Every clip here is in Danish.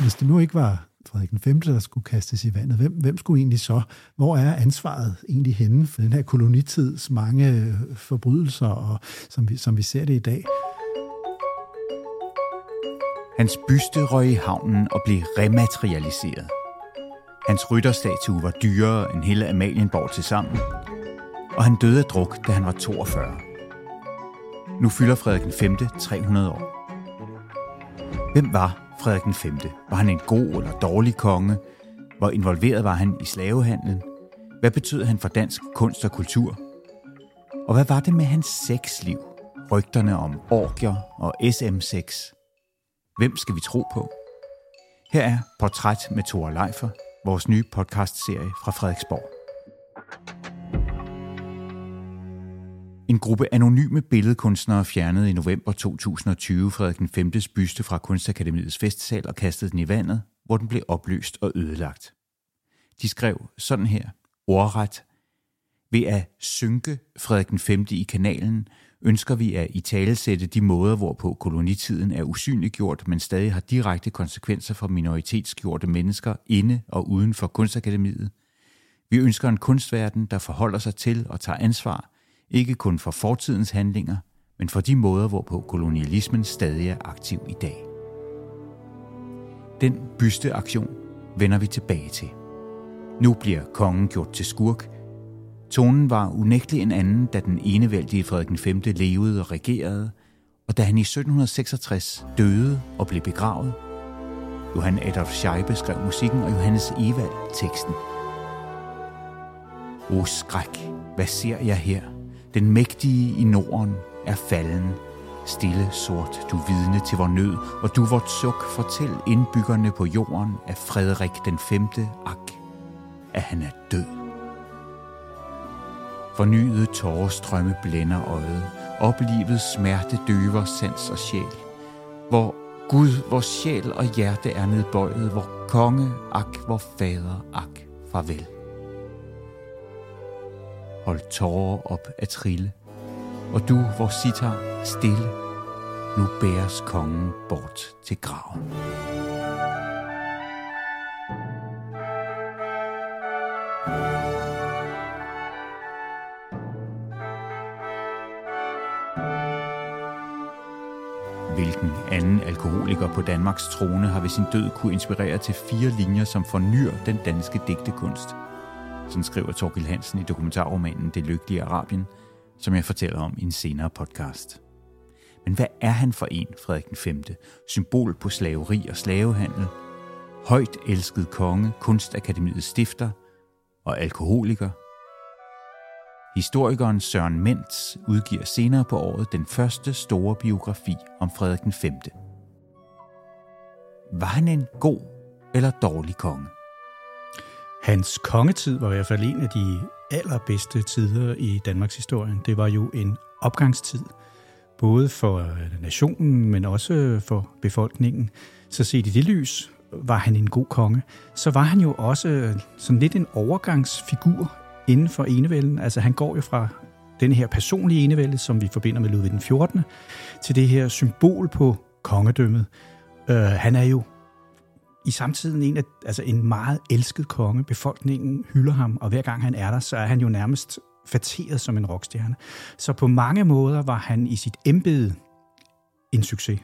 hvis det nu ikke var Frederik den 5., der skulle kastes i vandet, hvem, hvem skulle egentlig så? Hvor er ansvaret egentlig henne for den her kolonitids mange øh, forbrydelser, og, som, vi, som vi ser det i dag? Hans byste røg i havnen og blev rematerialiseret. Hans rytterstatue var dyrere end hele Amalienborg til sammen, og han døde af druk, da han var 42. Nu fylder Frederik den 5. 300 år. Hvem var Frederik den 5.? Var han en god eller dårlig konge? Hvor involveret var han i slavehandlen? Hvad betød han for dansk kunst og kultur? Og hvad var det med hans sexliv? Rygterne om orgier og SM6? Hvem skal vi tro på? Her er Portræt med Thor Leifer, vores nye podcastserie fra Frederiksborg. En gruppe anonyme billedkunstnere fjernede i november 2020 Frederik den 5. byste fra Kunstakademiets festsal og kastede den i vandet, hvor den blev opløst og ødelagt. De skrev sådan her, ordret, ved at synke Frederik den 5. i kanalen, ønsker vi at i talesætte de måder, hvorpå kolonitiden er usynliggjort, men stadig har direkte konsekvenser for minoritetsgjorte mennesker inde og uden for kunstakademiet. Vi ønsker en kunstverden, der forholder sig til og tager ansvar – ikke kun for fortidens handlinger, men for de måder, hvorpå kolonialismen stadig er aktiv i dag. Den bysteaktion vender vi tilbage til. Nu bliver kongen gjort til skurk. Tonen var unægtelig en anden, da den enevældige Frederik V levede og regerede, og da han i 1766 døde og blev begravet. Johan Adolf Scheibe skrev musikken, og Johannes Evald teksten. O skræk, hvad ser jeg her? Den mægtige i Norden er falden. Stille sort, du vidne til vor nød, og du vort suk fortæl indbyggerne på jorden, af Frederik den 5. ak, at han er død. Fornyede tårestrømme blænder øjet, oplivet smerte døver sans og sjæl. Hvor Gud, hvor sjæl og hjerte er nedbøjet, hvor konge, ak, hvor fader, ak, farvel holdt tårer op at trille. Og du, hvor sitar stille, nu bæres kongen bort til graven. Hvilken anden alkoholiker på Danmarks trone har ved sin død kunne inspirere til fire linjer, som fornyer den danske digtekunst – sådan skriver Torgild Hansen i dokumentarromanen Det Lykkelige Arabien, som jeg fortæller om i en senere podcast. Men hvad er han for en, Frederik den 5., symbol på slaveri og slavehandel, højt elsket konge, kunstakademiets stifter og alkoholiker? Historikeren Søren Mentz udgiver senere på året den første store biografi om Frederik den 5. Var han en god eller dårlig konge? Hans kongetid var i hvert fald en af de allerbedste tider i Danmarks historie. Det var jo en opgangstid, både for øh, nationen, men også for befolkningen. Så set i det lys var han en god konge. Så var han jo også øh, sådan lidt en overgangsfigur inden for enevælden. Altså han går jo fra den her personlige enevælde, som vi forbinder med Ludvig den 14., til det her symbol på kongedømmet. Uh, han er jo i samtiden en, af, altså en meget elsket konge. Befolkningen hylder ham, og hver gang han er der, så er han jo nærmest fateret som en rockstjerne. Så på mange måder var han i sit embede en succes.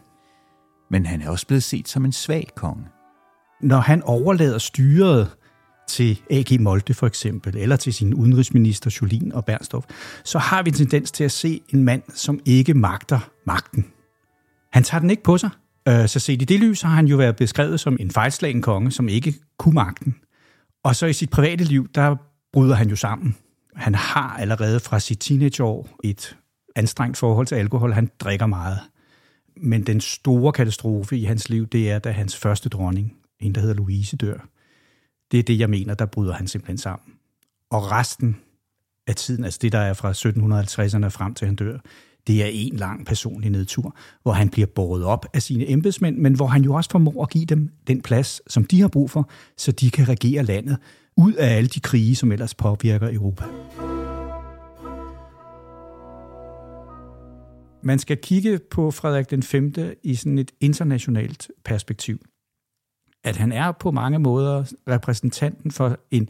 Men han er også blevet set som en svag konge. Når han overlader styret til A.G. Molde for eksempel, eller til sin udenrigsminister Jolien og Bernstorff, så har vi en tendens til at se en mand, som ikke magter magten. Han tager den ikke på sig. Øh, så set i det lys har han jo været beskrevet som en fejlslagen konge, som ikke kunne magten. Og så i sit private liv, der bryder han jo sammen. Han har allerede fra sit teenageår et anstrengt forhold til alkohol. Han drikker meget. Men den store katastrofe i hans liv, det er, da hans første dronning, en der hedder Louise, dør. Det er det, jeg mener, der bryder han simpelthen sammen. Og resten af tiden, altså det, der er fra 1750'erne frem til han dør, det er en lang personlig nedtur, hvor han bliver båret op af sine embedsmænd, men hvor han jo også formår at give dem den plads, som de har brug for, så de kan regere landet ud af alle de krige, som ellers påvirker Europa. Man skal kigge på Frederik den 5. i sådan et internationalt perspektiv. at han er på mange måder repræsentanten for en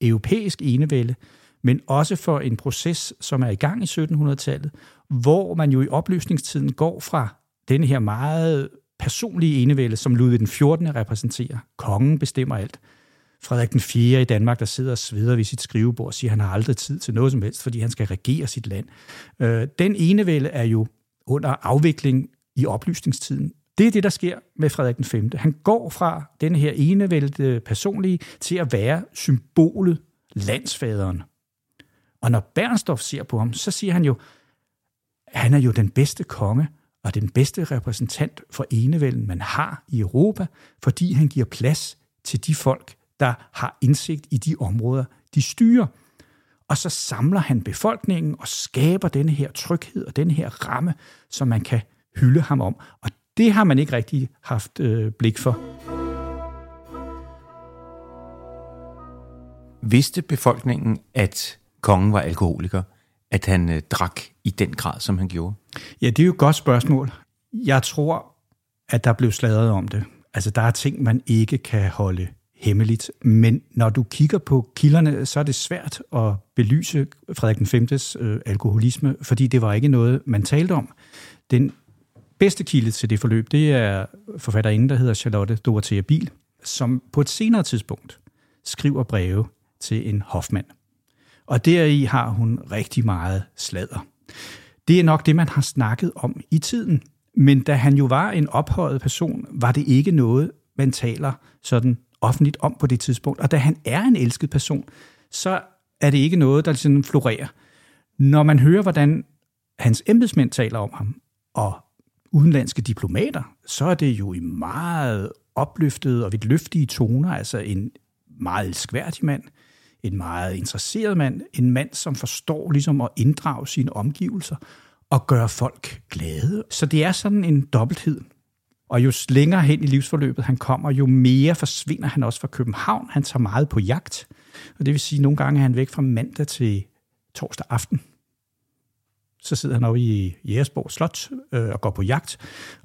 europæisk enevælde, men også for en proces, som er i gang i 1700-tallet, hvor man jo i oplysningstiden går fra den her meget personlige enevælde, som Ludvig den 14. repræsenterer. Kongen bestemmer alt. Frederik den 4. i Danmark, der sidder og sveder ved sit skrivebord og siger, at han har aldrig tid til noget som helst, fordi han skal regere sit land. Øh, den enevælde er jo under afvikling i oplysningstiden. Det er det, der sker med Frederik den 5. Han går fra den her enevælde personlige til at være symbolet landsfaderen. Og når Bernstorff ser på ham, så siger han jo, han er jo den bedste konge og den bedste repræsentant for enevælden, man har i Europa, fordi han giver plads til de folk, der har indsigt i de områder, de styrer. Og så samler han befolkningen og skaber denne her tryghed og denne her ramme, som man kan hylde ham om. Og det har man ikke rigtig haft øh, blik for. Vidste befolkningen, at kongen var alkoholiker? At han øh, drak i den grad, som han gjorde? Ja, det er jo et godt spørgsmål. Jeg tror, at der blev sladret om det. Altså, der er ting, man ikke kan holde hemmeligt. Men når du kigger på kilderne, så er det svært at belyse Frederik den Øh, alkoholisme, fordi det var ikke noget, man talte om. Den bedste kilde til det forløb, det er forfatterinden, der hedder Charlotte Dorothea Biel, som på et senere tidspunkt skriver breve til en hofmand. Og deri har hun rigtig meget sladder. Det er nok det, man har snakket om i tiden. Men da han jo var en ophøjet person, var det ikke noget, man taler sådan offentligt om på det tidspunkt. Og da han er en elsket person, så er det ikke noget, der sådan florerer. Når man hører, hvordan hans embedsmænd taler om ham, og udenlandske diplomater, så er det jo i meget opløftede og vidtløftige toner, altså en meget elskværdig mand, en meget interesseret mand, en mand, som forstår ligesom at inddrage sine omgivelser og gøre folk glade. Så det er sådan en dobbelthed. Og jo længere hen i livsforløbet han kommer, jo mere forsvinder han også fra København. Han tager meget på jagt, og det vil sige, at nogle gange er han væk fra mandag til torsdag aften. Så sidder han oppe i Jægersborg Slot øh, og går på jagt.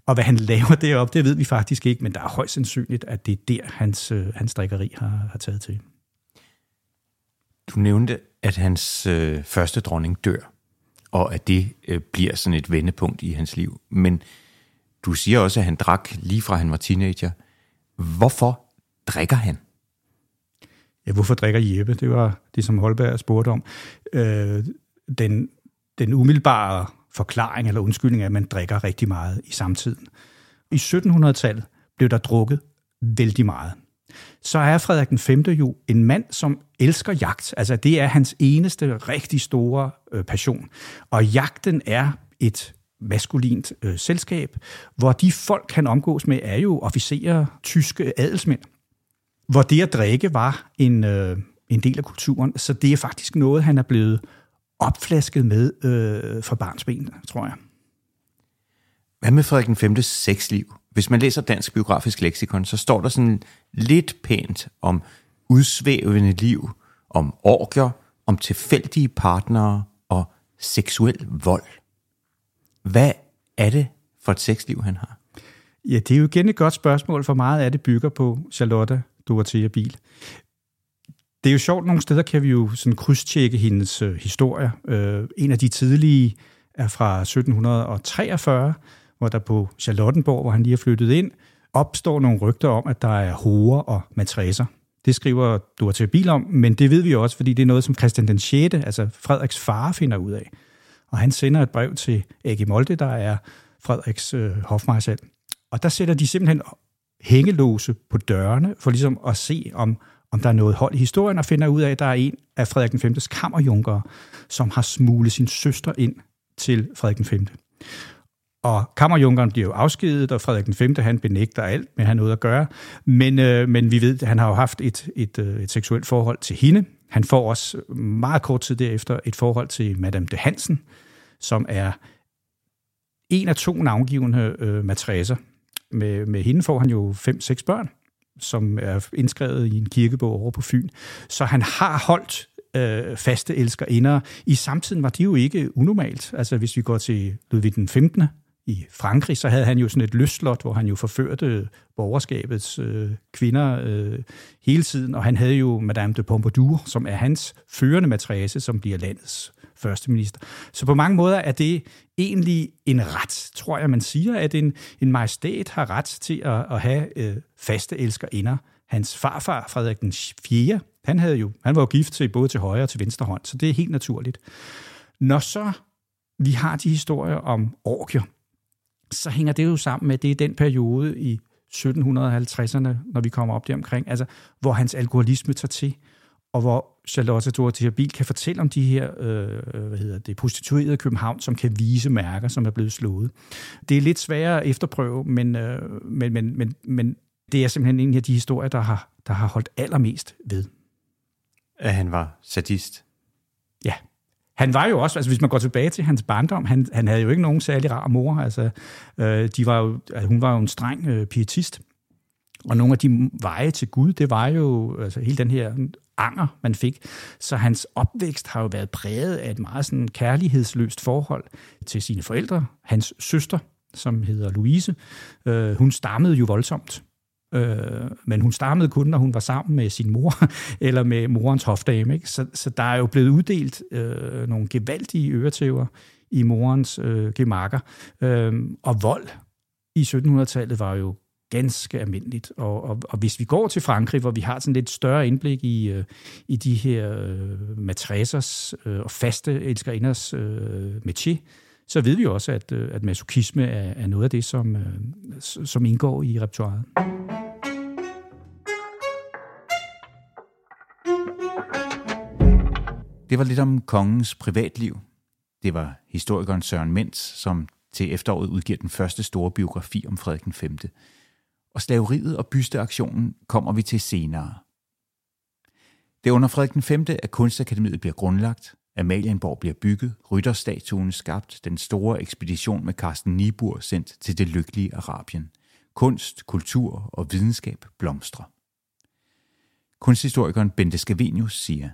Og hvad han laver deroppe, det ved vi faktisk ikke, men der er højst sandsynligt, at det er der, hans, øh, hans drikkeri har, har taget til. Du nævnte, at hans øh, første dronning dør, og at det øh, bliver sådan et vendepunkt i hans liv. Men du siger også, at han drak lige fra han var teenager. Hvorfor drikker han? Ja, hvorfor drikker Jeppe? Det var det, som Holberg spurgte om. Øh, den, den umiddelbare forklaring eller undskyldning er, at man drikker rigtig meget i samtiden. I 1700-tallet blev der drukket vældig meget så er Frederik den 5. jo en mand, som elsker jagt. Altså det er hans eneste rigtig store øh, passion. Og jagten er et maskulint øh, selskab, hvor de folk, han omgås med, er jo officerer, tyske adelsmænd. Hvor det at drikke var en, øh, en del af kulturen. Så det er faktisk noget, han er blevet opflasket med øh, fra barnsben, tror jeg. Hvad med Frederik den 5. sexliv? Hvis man læser Dansk Biografisk Leksikon, så står der sådan lidt pænt om udsvævende liv, om orger, om tilfældige partnere og seksuel vold. Hvad er det for et sexliv, han har? Ja, det er jo igen et godt spørgsmål, for meget af det bygger på Charlotte Dorothea Bil. Det er jo sjovt, nogle steder kan vi jo sådan krydstjekke hendes øh, historie. Øh, en af de tidlige er fra 1743, hvor der på Charlottenborg, hvor han lige er flyttet ind, opstår nogle rygter om, at der er hoer og matræser. Det skriver Dorothea Bil om, men det ved vi også, fordi det er noget, som Christian den 6., altså Frederiks far, finder ud af. Og han sender et brev til A.G. Molde, der er Frederiks øh, hofmarschall. Og der sætter de simpelthen hængelåse på dørene, for ligesom at se, om, om der er noget hold i historien, og finder ud af, at der er en af Frederik den 5.s kammerjunkere, som har smuglet sin søster ind til Frederik den 5. Og kammerjunkeren bliver jo afskedet, og Frederik den 5. han benægter alt med han noget at gøre. Men, øh, men vi ved, at han har jo haft et, et, øh, et seksuelt forhold til hende. Han får også meget kort tid derefter et forhold til Madame de Hansen, som er en af to navngivende øh, matræser. Med, med hende får han jo fem-seks børn, som er indskrevet i en kirkebog over på Fyn. Så han har holdt øh, faste elskerinder. I samtiden var det jo ikke unormalt. Altså hvis vi går til Ludvig den 15., i Frankrig, så havde han jo sådan et lystslot, hvor han jo forførte borgerskabets øh, kvinder øh, hele tiden, og han havde jo Madame de Pompadour, som er hans førende matrice, som bliver landets første minister. Så på mange måder er det egentlig en ret, tror jeg, man siger, at en, en majestæt har ret til at, at have øh, faste elskerinder. Hans farfar, Frederik den 4., han, havde jo, han var jo gift til både til højre og til venstre hånd, så det er helt naturligt. Når så vi har de historier om orkier, så hænger det jo sammen med, at det er den periode i 1750'erne, når vi kommer op der omkring, altså, hvor hans alkoholisme tager til, og hvor Charlotte Dorothea Biel kan fortælle om de her øh, hvad hedder det, prostituerede i København, som kan vise mærker, som er blevet slået. Det er lidt sværere at efterprøve, men, øh, men, men, men, men det er simpelthen en af de historier, der har, der har holdt allermest ved. At han var sadist? Han var jo også, altså hvis man går tilbage til hans barndom, han, han havde jo ikke nogen særlig rar mor. Altså, øh, de var jo, altså, hun var jo en streng øh, pietist. Og nogle af de veje til Gud, det var jo altså, hele den her anger, man fik. Så hans opvækst har jo været præget af et meget sådan kærlighedsløst forhold til sine forældre. Hans søster, som hedder Louise, øh, hun stammede jo voldsomt. Øh, men hun stammede kun, når hun var sammen med sin mor, eller med morens hofdame. Ikke? Så, så der er jo blevet uddelt øh, nogle gevaldige øretæver i morens øh, gemakker. Øh, og vold i 1700-tallet var jo ganske almindeligt. Og, og, og hvis vi går til Frankrig, hvor vi har sådan lidt større indblik i, øh, i de her øh, matræsers øh, og faste elskerinders øh, métier, så ved vi også, at, øh, at masochisme er, er noget af det, som, øh, som indgår i repertoiret. Det var lidt om kongens privatliv. Det var historikeren Søren Mens, som til efteråret udgiver den første store biografi om Frederik den 5. Og slaveriet og bysteaktionen kommer vi til senere. Det er under Frederik den 5. at Kunstakademiet bliver grundlagt, Amalienborg bliver bygget, rytterstatuen skabt, den store ekspedition med Carsten Niebuhr sendt til det lykkelige Arabien. Kunst, kultur og videnskab blomstrer. Kunsthistorikeren Bente Scavenius siger,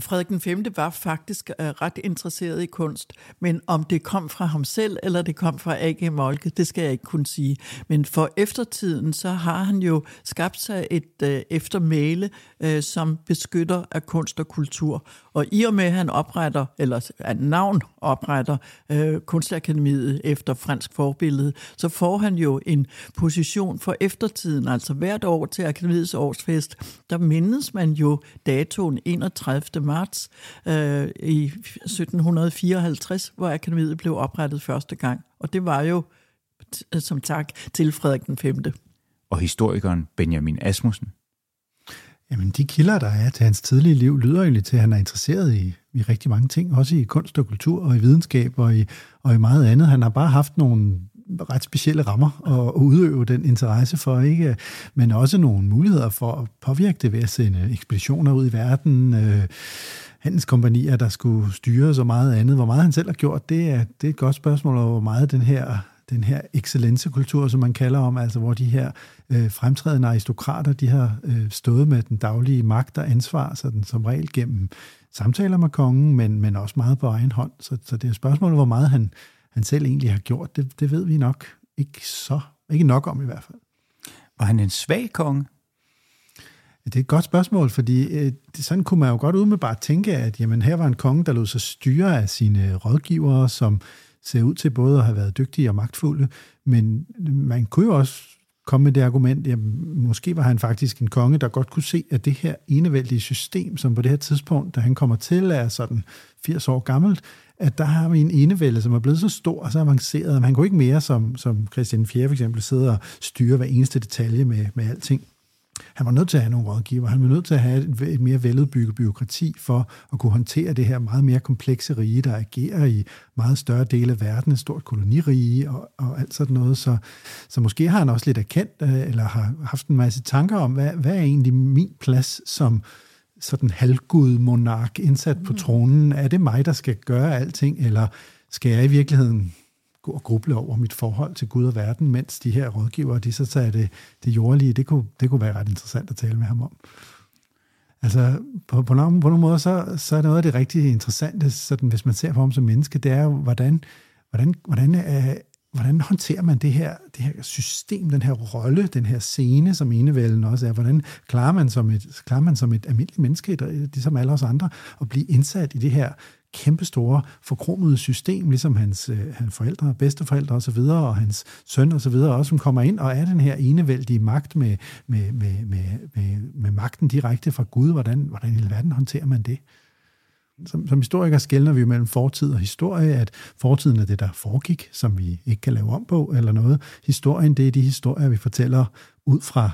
Frederik den 5. var faktisk uh, ret interesseret i kunst, men om det kom fra ham selv, eller det kom fra A.G. Molke, det skal jeg ikke kunne sige. Men for eftertiden, så har han jo skabt sig et uh, eftermæle, uh, som beskytter af kunst og kultur. Og i og med, at han opretter, eller at navn opretter uh, Kunstakademiet efter fransk forbillede, så får han jo en position for eftertiden. Altså hvert år til Akademiets årsfest, der mindes man jo datoen 31 marts øh, i 1754, hvor akademiet blev oprettet første gang. Og det var jo som tak til Frederik den 5. Og historikeren Benjamin Asmussen. Jamen, de kilder, der er til hans tidlige liv, lyder egentlig til, at han er interesseret i, i rigtig mange ting, også i kunst og kultur og i videnskab og i, og i meget andet. Han har bare haft nogle ret specielle rammer at udøve den interesse for, ikke? men også nogle muligheder for at påvirke det ved at sende ekspeditioner ud i verden, øh, handelskompanier, der skulle styre så meget andet. Hvor meget han selv har gjort, det er, det er et godt spørgsmål, og hvor meget den her den her excellencekultur, som man kalder om, altså hvor de her øh, fremtrædende aristokrater, de har øh, stået med den daglige magt og ansvar, sådan som regel gennem samtaler med kongen, men, men også meget på egen hånd. Så, så det er et spørgsmål, hvor meget han, han selv egentlig har gjort, det, det ved vi nok ikke så, ikke nok om i hvert fald. Var han en svag konge? Det er et godt spørgsmål, fordi øh, sådan kunne man jo godt umiddelbart tænke, at jamen, her var en konge, der lod sig styre af sine rådgivere, som ser ud til både at have været dygtige og magtfulde, men man kunne jo også komme med det argument, at måske var han faktisk en konge, der godt kunne se, at det her enevældige system, som på det her tidspunkt, da han kommer til, er sådan 80 år gammelt, at der har vi en enevælde, som er blevet så stor og så avanceret, at han kunne ikke mere, som, som Christian 4. for eksempel, sidde og styre hver eneste detalje med, med alting. Han var nødt til at have nogle rådgiver. Han var nødt til at have et, et mere veludbygget byråkrati for at kunne håndtere det her meget mere komplekse rige, der agerer i meget større dele af verden, et stort kolonirige og, og alt sådan noget. Så, så måske har han også lidt erkendt, øh, eller har haft en masse tanker om, hvad, hvad er egentlig min plads som sådan halvgud monark indsat på mm. tronen? Er det mig, der skal gøre alting, eller skal jeg i virkeligheden gå og gruble over mit forhold til Gud og verden, mens de her rådgivere, de så sagde det, det jordlige, det kunne, det kunne være ret interessant at tale med ham om. Altså, på, på, nogle, på nogle måder, så, så er noget af det rigtig interessante, sådan, hvis man ser på ham som menneske, det er jo, hvordan, hvordan, hvordan er, hvordan håndterer man det her, det her system, den her rolle, den her scene, som enevælden også er? Hvordan klarer man som et, klarer man som et almindeligt menneske, ligesom alle os andre, at blive indsat i det her kæmpestore, forkromede system, ligesom hans, øh, hans forældre, bedsteforældre osv., og, og hans søn osv., også, som kommer ind og er den her enevældige magt med, med, med, med, med, med magten direkte fra Gud. Hvordan, hvordan i verden håndterer man det? som, som historikere skældner vi jo mellem fortid og historie, at fortiden er det, der foregik, som vi ikke kan lave om på eller noget. Historien, det er de historier, vi fortæller ud fra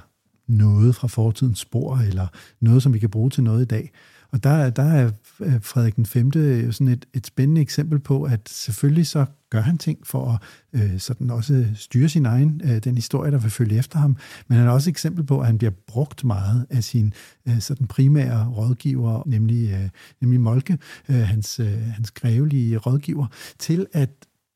noget fra fortidens spor, eller noget, som vi kan bruge til noget i dag. Og der, der er øh, Frederik den 5. sådan et, et spændende eksempel på, at selvfølgelig så gør han ting for at øh, sådan også styre sin egen, øh, den historie, der vil følge efter ham. Men han er også et eksempel på, at han bliver brugt meget af sin øh, sådan primære rådgiver, nemlig, øh, nemlig Molke, øh, hans, øh, hans grævelige rådgiver, til at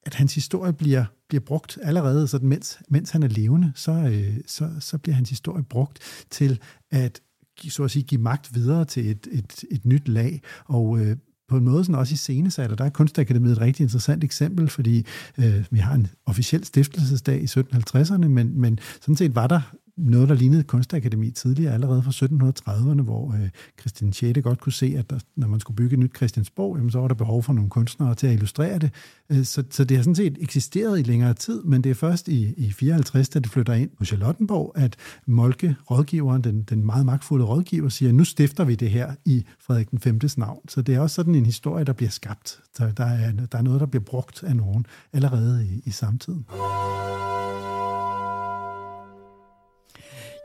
at hans historie bliver, bliver brugt allerede, sådan mens, mens han er levende, så, øh, så, så bliver hans historie brugt til at så at sige, give magt videre til et, et, et nyt lag, og øh, på en måde sådan også i scenesat, og der er Kunstakademiet et rigtig interessant eksempel, fordi øh, vi har en officiel stiftelsesdag i 1750'erne, men, men sådan set var der noget, der lignede kunstakademi tidligere, allerede fra 1730'erne, hvor øh, Christian 6. godt kunne se, at der, når man skulle bygge et nyt Christiansborg, jamen, så var der behov for nogle kunstnere til at illustrere det. Øh, så, så det har sådan set eksisteret i længere tid, men det er først i, i 54, da det flytter ind på Charlottenborg, at Molke, rådgiveren, den, den meget magtfulde rådgiver, siger, nu stifter vi det her i Frederik den 5. navn. Så det er også sådan en historie, der bliver skabt. Så der er, der er noget, der bliver brugt af nogen allerede i, i samtiden.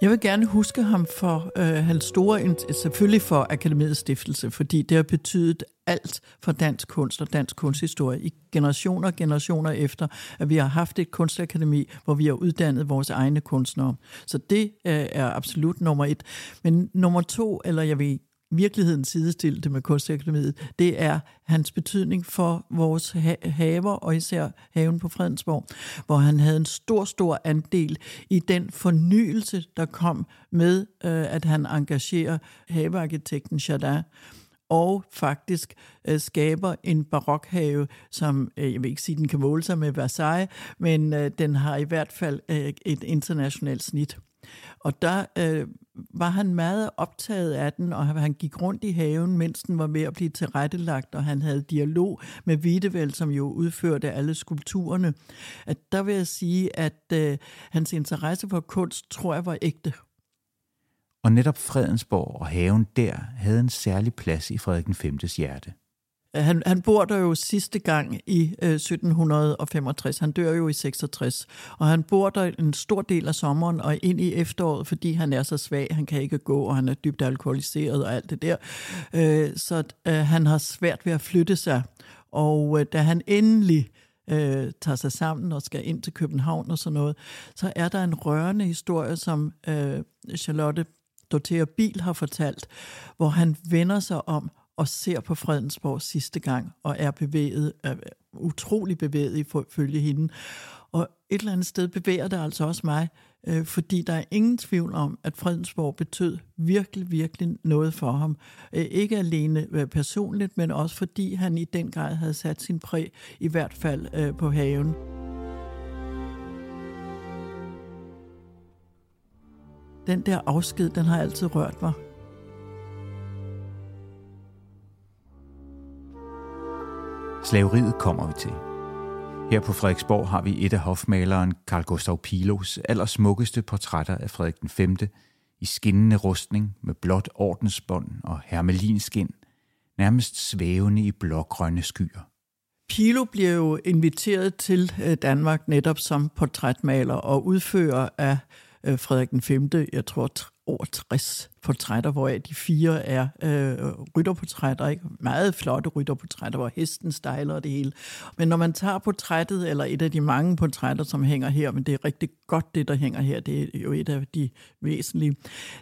Jeg vil gerne huske ham for øh, hans store, selvfølgelig for Akademiets stiftelse, fordi det har betydet alt for dansk kunst og dansk kunsthistorie i generationer og generationer efter, at vi har haft et kunstakademi, hvor vi har uddannet vores egne kunstnere. Så det øh, er absolut nummer et. Men nummer to, eller jeg vil virkeligheden sidestille det med Kunstakademiet, det er hans betydning for vores ha- haver, og især haven på Fredensborg, hvor han havde en stor, stor andel i den fornyelse, der kom med, øh, at han engagerer havearkitekten Chardin, og faktisk øh, skaber en barokhave, som, øh, jeg vil ikke sige, den kan måle sig med Versailles, men øh, den har i hvert fald øh, et internationalt snit. Og der øh, var han meget optaget af den, og han gik rundt i haven, mens den var ved at blive tilrettelagt, og han havde dialog med Widevel, som jo udførte alle skulpturerne. At der vil jeg sige, at øh, hans interesse for kunst, tror jeg, var ægte. Og netop Fredensborg og haven der havde en særlig plads i Frederik V's hjerte. Øh, han, han bor der jo sidste gang i øh, 1765. Han dør jo i 66. Og han bor der en stor del af sommeren og ind i efteråret, fordi han er så svag. Han kan ikke gå, og han er dybt alkoholiseret og alt det der. Øh, så øh, han har svært ved at flytte sig. Og øh, da han endelig øh, tager sig sammen og skal ind til København og sådan noget, så er der en rørende historie, som øh, Charlotte Dorothea Bil har fortalt, hvor han vender sig om og ser på Fredensborg sidste gang, og er bevæget, er utrolig bevæget i følge hende. Og et eller andet sted bevæger det altså også mig, øh, fordi der er ingen tvivl om, at Fredensborg betød virkelig, virkelig noget for ham. Øh, ikke alene øh, personligt, men også fordi han i den grad havde sat sin præg, i hvert fald øh, på haven. Den der afsked, den har altid rørt mig. Slaveriet kommer vi til. Her på Frederiksborg har vi et af hofmaleren Carl Gustav Pilos allersmukkeste portrætter af Frederik den 5. i skinnende rustning med blåt ordensbånd og hermelinskin, nærmest svævende i blågrønne skyer. Pilo bliver jo inviteret til øh, Danmark netop som portrætmaler og udfører af øh, Frederik den 5. Jeg tror over 60 portrætter, hvor de fire er øh, rytterportrætter, ikke? meget flotte rytterportrætter, hvor hesten stejler og det hele. Men når man tager portrættet, eller et af de mange portrætter, som hænger her, men det er rigtig godt det, der hænger her, det er jo et af de væsentlige,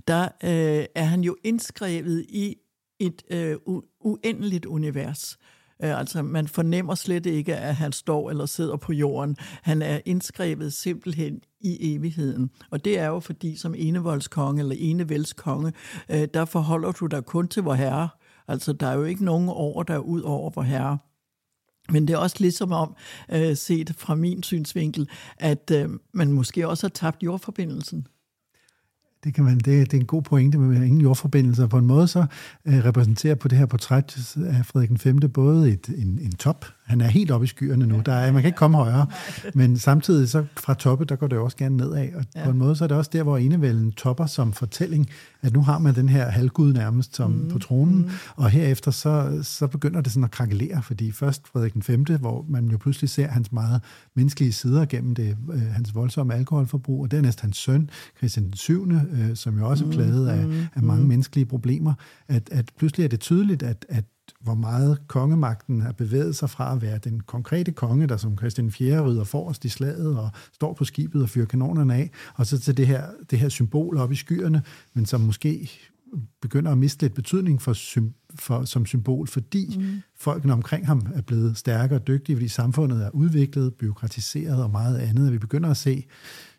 der øh, er han jo indskrevet i et øh, uendeligt univers. Øh, Øh, altså, man fornemmer slet ikke, at han står eller sidder på jorden. Han er indskrevet simpelthen i evigheden. Og det er jo fordi, som enevoldskonge eller enevældskonge, øh, der forholder du dig kun til vor herre. Altså, der er jo ikke nogen over, der er ud over vor herre. Men det er også ligesom om, øh, set fra min synsvinkel, at øh, man måske også har tabt jordforbindelsen. Det, kan man, det, det er en god pointe med ingen jordforbindelser. På en måde så øh, repræsenterer på det her portræt af Frederik V både et, en, en top, han er helt oppe i skyerne nu. Der er, man kan ikke komme højere. Men samtidig så fra toppe, der går det også gerne nedad. Og ja. på en måde så er det også der, hvor enevælden topper som fortælling, at nu har man den her halvgud nærmest som mm. på tronen, mm. og herefter så, så begynder det sådan at krakelere, fordi først Frederik V, hvor man jo pludselig ser hans meget menneskelige sider gennem det, øh, hans voldsomme alkoholforbrug, og dernæst hans søn, Christian den 7., øh, som jo også er plaget af, mm. af mange mm. menneskelige problemer, at, at pludselig er det tydeligt, at, at hvor meget kongemagten har bevæget sig fra at være den konkrete konge, der som Christian 4. rydder forrest i slaget og står på skibet og fyrer kanonerne af, og så til det her, det her symbol op i skyerne, men som måske begynder at miste lidt betydning for, for, som symbol, fordi mm. folkene omkring ham er blevet stærkere og dygtige, fordi samfundet er udviklet, byråkratiseret og meget andet, og vi begynder at se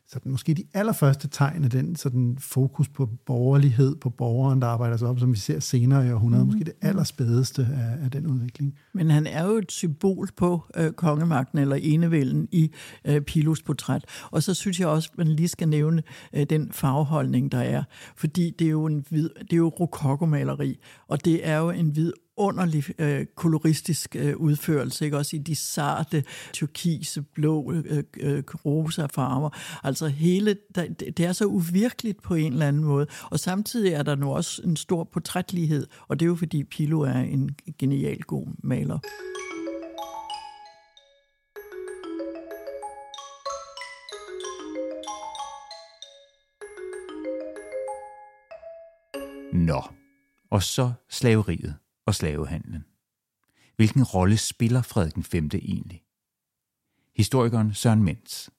sådan, måske de allerførste tegn af den sådan, fokus på borgerlighed, på borgeren, der arbejder sig op, som vi ser senere i århundredet, mm. måske det allerspædeste af, af den udvikling. Men han er jo et symbol på øh, kongemagten eller enevælden i øh, Pilos portræt. Og så synes jeg også, at man lige skal nævne øh, den farveholdning, der er. Fordi det er jo en vid, det er jo rokokomaleri, og det er jo en hvid vidunderlig øh, koloristisk øh, udførelse, ikke? også i de sarte, turkise, blå, øh, øh, rosa farver. Altså hele, der, det er så uvirkeligt på en eller anden måde. Og samtidig er der nu også en stor portrætlighed, og det er jo fordi Pilo er en genial god maler. Nå, og så slaveriet og slavehandlen. Hvilken rolle spiller Frederik 5. egentlig? Historikeren Søren Mens.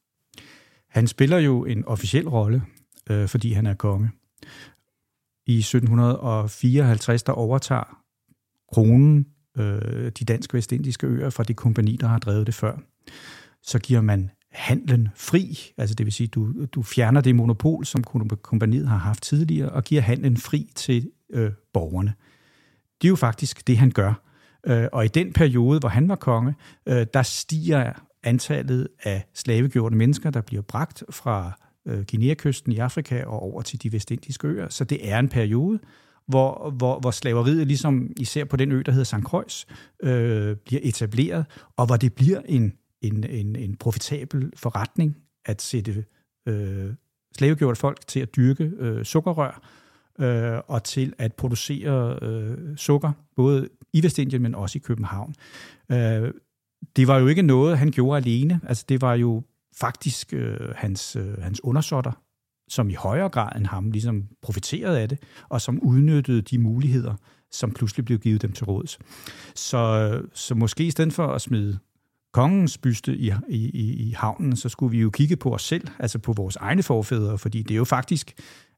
Han spiller jo en officiel rolle, øh, fordi han er konge. I 1754 der overtager kronen øh, de dansk-vestindiske øer fra det kompani, der har drevet det før. Så giver man handlen fri, altså det vil sige, du, du fjerner det monopol, som kompaniet har haft tidligere, og giver handlen fri til øh, borgerne det er jo faktisk det, han gør. Øh, og i den periode, hvor han var konge, øh, der stiger antallet af slavegjorte mennesker, der bliver bragt fra øh, Guinea-kysten i Afrika og over til de vestindiske øer. Så det er en periode, hvor, hvor, hvor slaveriet, ligesom især på den ø, der hedder St. Croix, øh, bliver etableret, og hvor det bliver en, en, en, en profitabel forretning at sætte øh, slavegjorte folk til at dyrke øh, sukkerrør, øh, og til at producere øh, sukker, både i Vestindien, men også i København. Øh, det var jo ikke noget, han gjorde alene. Altså, det var jo faktisk øh, hans, øh, hans undersåtter, som i højere grad end ham ligesom profiterede af det, og som udnyttede de muligheder, som pludselig blev givet dem til råds. Så, så måske i stedet for at smide kongens byste i, i, i havnen, så skulle vi jo kigge på os selv, altså på vores egne forfædre, fordi det er jo faktisk,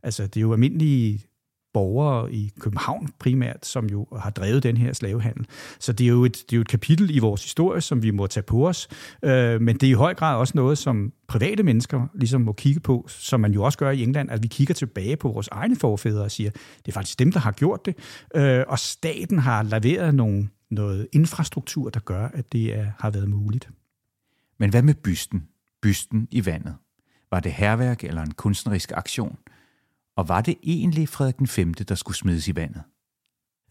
altså det er jo almindelige borgere i København primært, som jo har drevet den her slavehandel. Så det er jo et, det er jo et kapitel i vores historie, som vi må tage på os, øh, men det er i høj grad også noget, som private mennesker ligesom må kigge på, som man jo også gør i England, at vi kigger tilbage på vores egne forfædre og siger, det er faktisk dem, der har gjort det, øh, og staten har laveret nogle, noget infrastruktur, der gør, at det er, har været muligt. Men hvad med bysten? Bysten i vandet? Var det herværk eller en kunstnerisk aktion? Og var det egentlig Frederik 5. der skulle smides i vandet?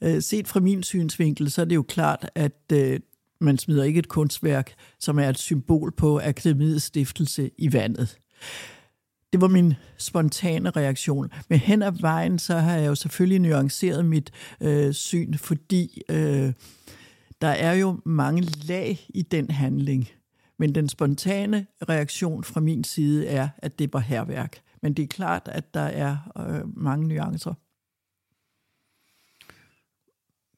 Øh, set fra min synsvinkel, så er det jo klart, at øh, man smider ikke et kunstværk, som er et symbol på akademiets stiftelse i vandet. Det var min spontane reaktion. Men hen ad vejen, så har jeg jo selvfølgelig nuanceret mit øh, syn, fordi øh, der er jo mange lag i den handling. Men den spontane reaktion fra min side er, at det var herværk. Men det er klart, at der er øh, mange nuancer.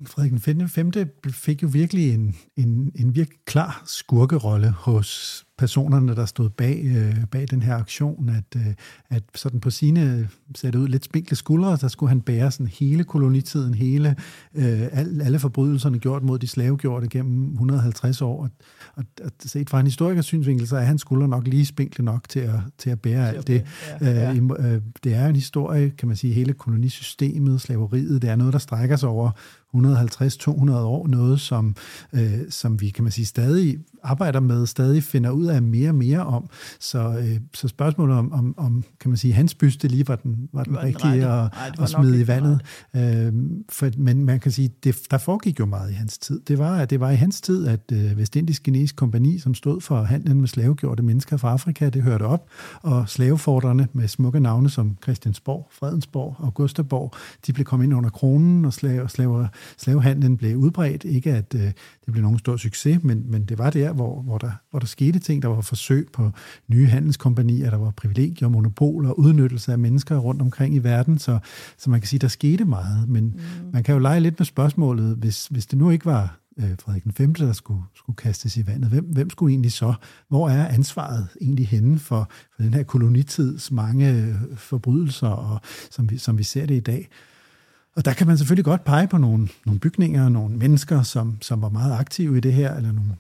Frederik V fik jo virkelig en, en, en virkelig klar skurkerolle hos personerne, der stod bag, øh, bag den her aktion, at, øh, at sådan på sine, det ud, lidt spinkle skuldre, der skulle han bære sådan hele kolonitiden, hele, øh, alle, alle forbrydelserne gjort mod de slavegjorte gennem 150 år. Og, og, og set fra en historikers synsvinkel, så er hans skuldre nok lige spinkle nok til at, til at bære alt det. Ja, ja. Øh, øh, det er en historie, kan man sige, hele kolonisystemet, slaveriet, det er noget, der strækker sig over 150-200 år, noget som, øh, som vi kan man sige stadig arbejder med, stadig finder ud af mere og mere om. Så, øh, så spørgsmålet om, om, om, kan man sige, hans byste lige var den, var den var rigtige den at, at smide i vandet. Øh, for, men man kan sige, det, der foregik jo meget i hans tid. Det var, det var i hans tid, at øh, Vestindisk Kinesisk Kompani, som stod for handlen med slavegjorte mennesker fra Afrika, det hørte op, og slaveforderne med smukke navne som Christiansborg, Fredensborg og Augustaborg, de blev kommet ind under kronen, og slave, slave, slavehandlen blev udbredt. Ikke at øh, det blev nogen stor succes, men, men det var der, hvor, hvor, der, hvor der skete ting. Der var forsøg på nye handelskompanier, der var privilegier, monopoler, udnyttelse af mennesker rundt omkring i verden, så, så man kan sige, der skete meget. Men mm. man kan jo lege lidt med spørgsmålet, hvis, hvis det nu ikke var øh, Frederik den 5., der skulle, skulle kastes i vandet. Hvem, hvem skulle egentlig så? Hvor er ansvaret egentlig henne for, for den her kolonitids mange øh, forbrydelser, og, som, vi, som vi ser det i dag? Og der kan man selvfølgelig godt pege på nogle, nogle bygninger, nogle mennesker, som, som var meget aktive i det her, eller nogle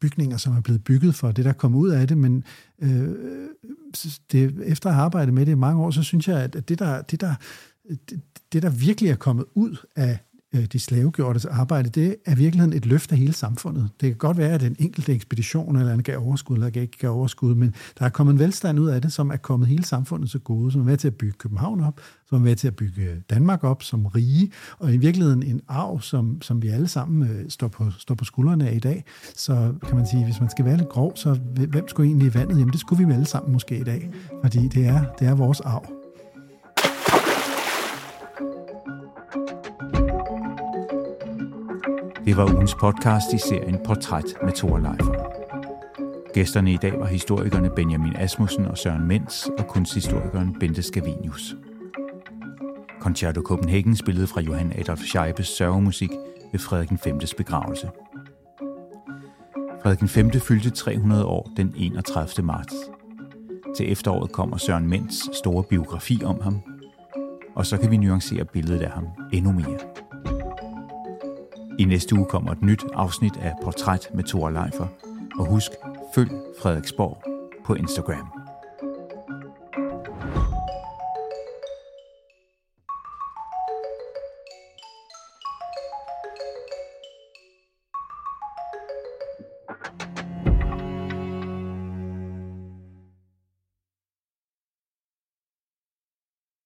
bygninger, som er blevet bygget for det, der kom ud af det, men øh, det, efter at have arbejdet med det i mange år, så synes jeg, at det der, det der, det, det der virkelig er kommet ud af Øh, de slavegjortes arbejde, det er i virkeligheden et løft af hele samfundet. Det kan godt være, at en enkelt ekspedition eller en gav overskud, eller ikke gav overskud, men der er kommet en velstand ud af det, som er kommet hele samfundet så gode, som er med til at bygge København op, som er med til at bygge Danmark op som rige, og i virkeligheden en arv, som, som vi alle sammen øh, står, på, står på skuldrene af i dag. Så kan man sige, hvis man skal være lidt grov, så hvem skulle egentlig i vandet? Jamen det skulle vi alle sammen måske i dag, fordi det er, det er vores arv. Det var ugens podcast i serien Portræt med Thor Leifer. Gæsterne i dag var historikerne Benjamin Asmussen og Søren Mens og kunsthistorikeren Bente Scavenius. Concerto Copenhagen spillede fra Johan Adolf Scheibes sørgemusik ved Frederik V's begravelse. Frederik V fyldte 300 år den 31. marts. Til efteråret kommer Søren Mens store biografi om ham, og så kan vi nuancere billedet af ham endnu mere. I næste uge kommer et nyt afsnit af Portræt med Thor Leifer. Og husk, følg Frederiksborg på Instagram.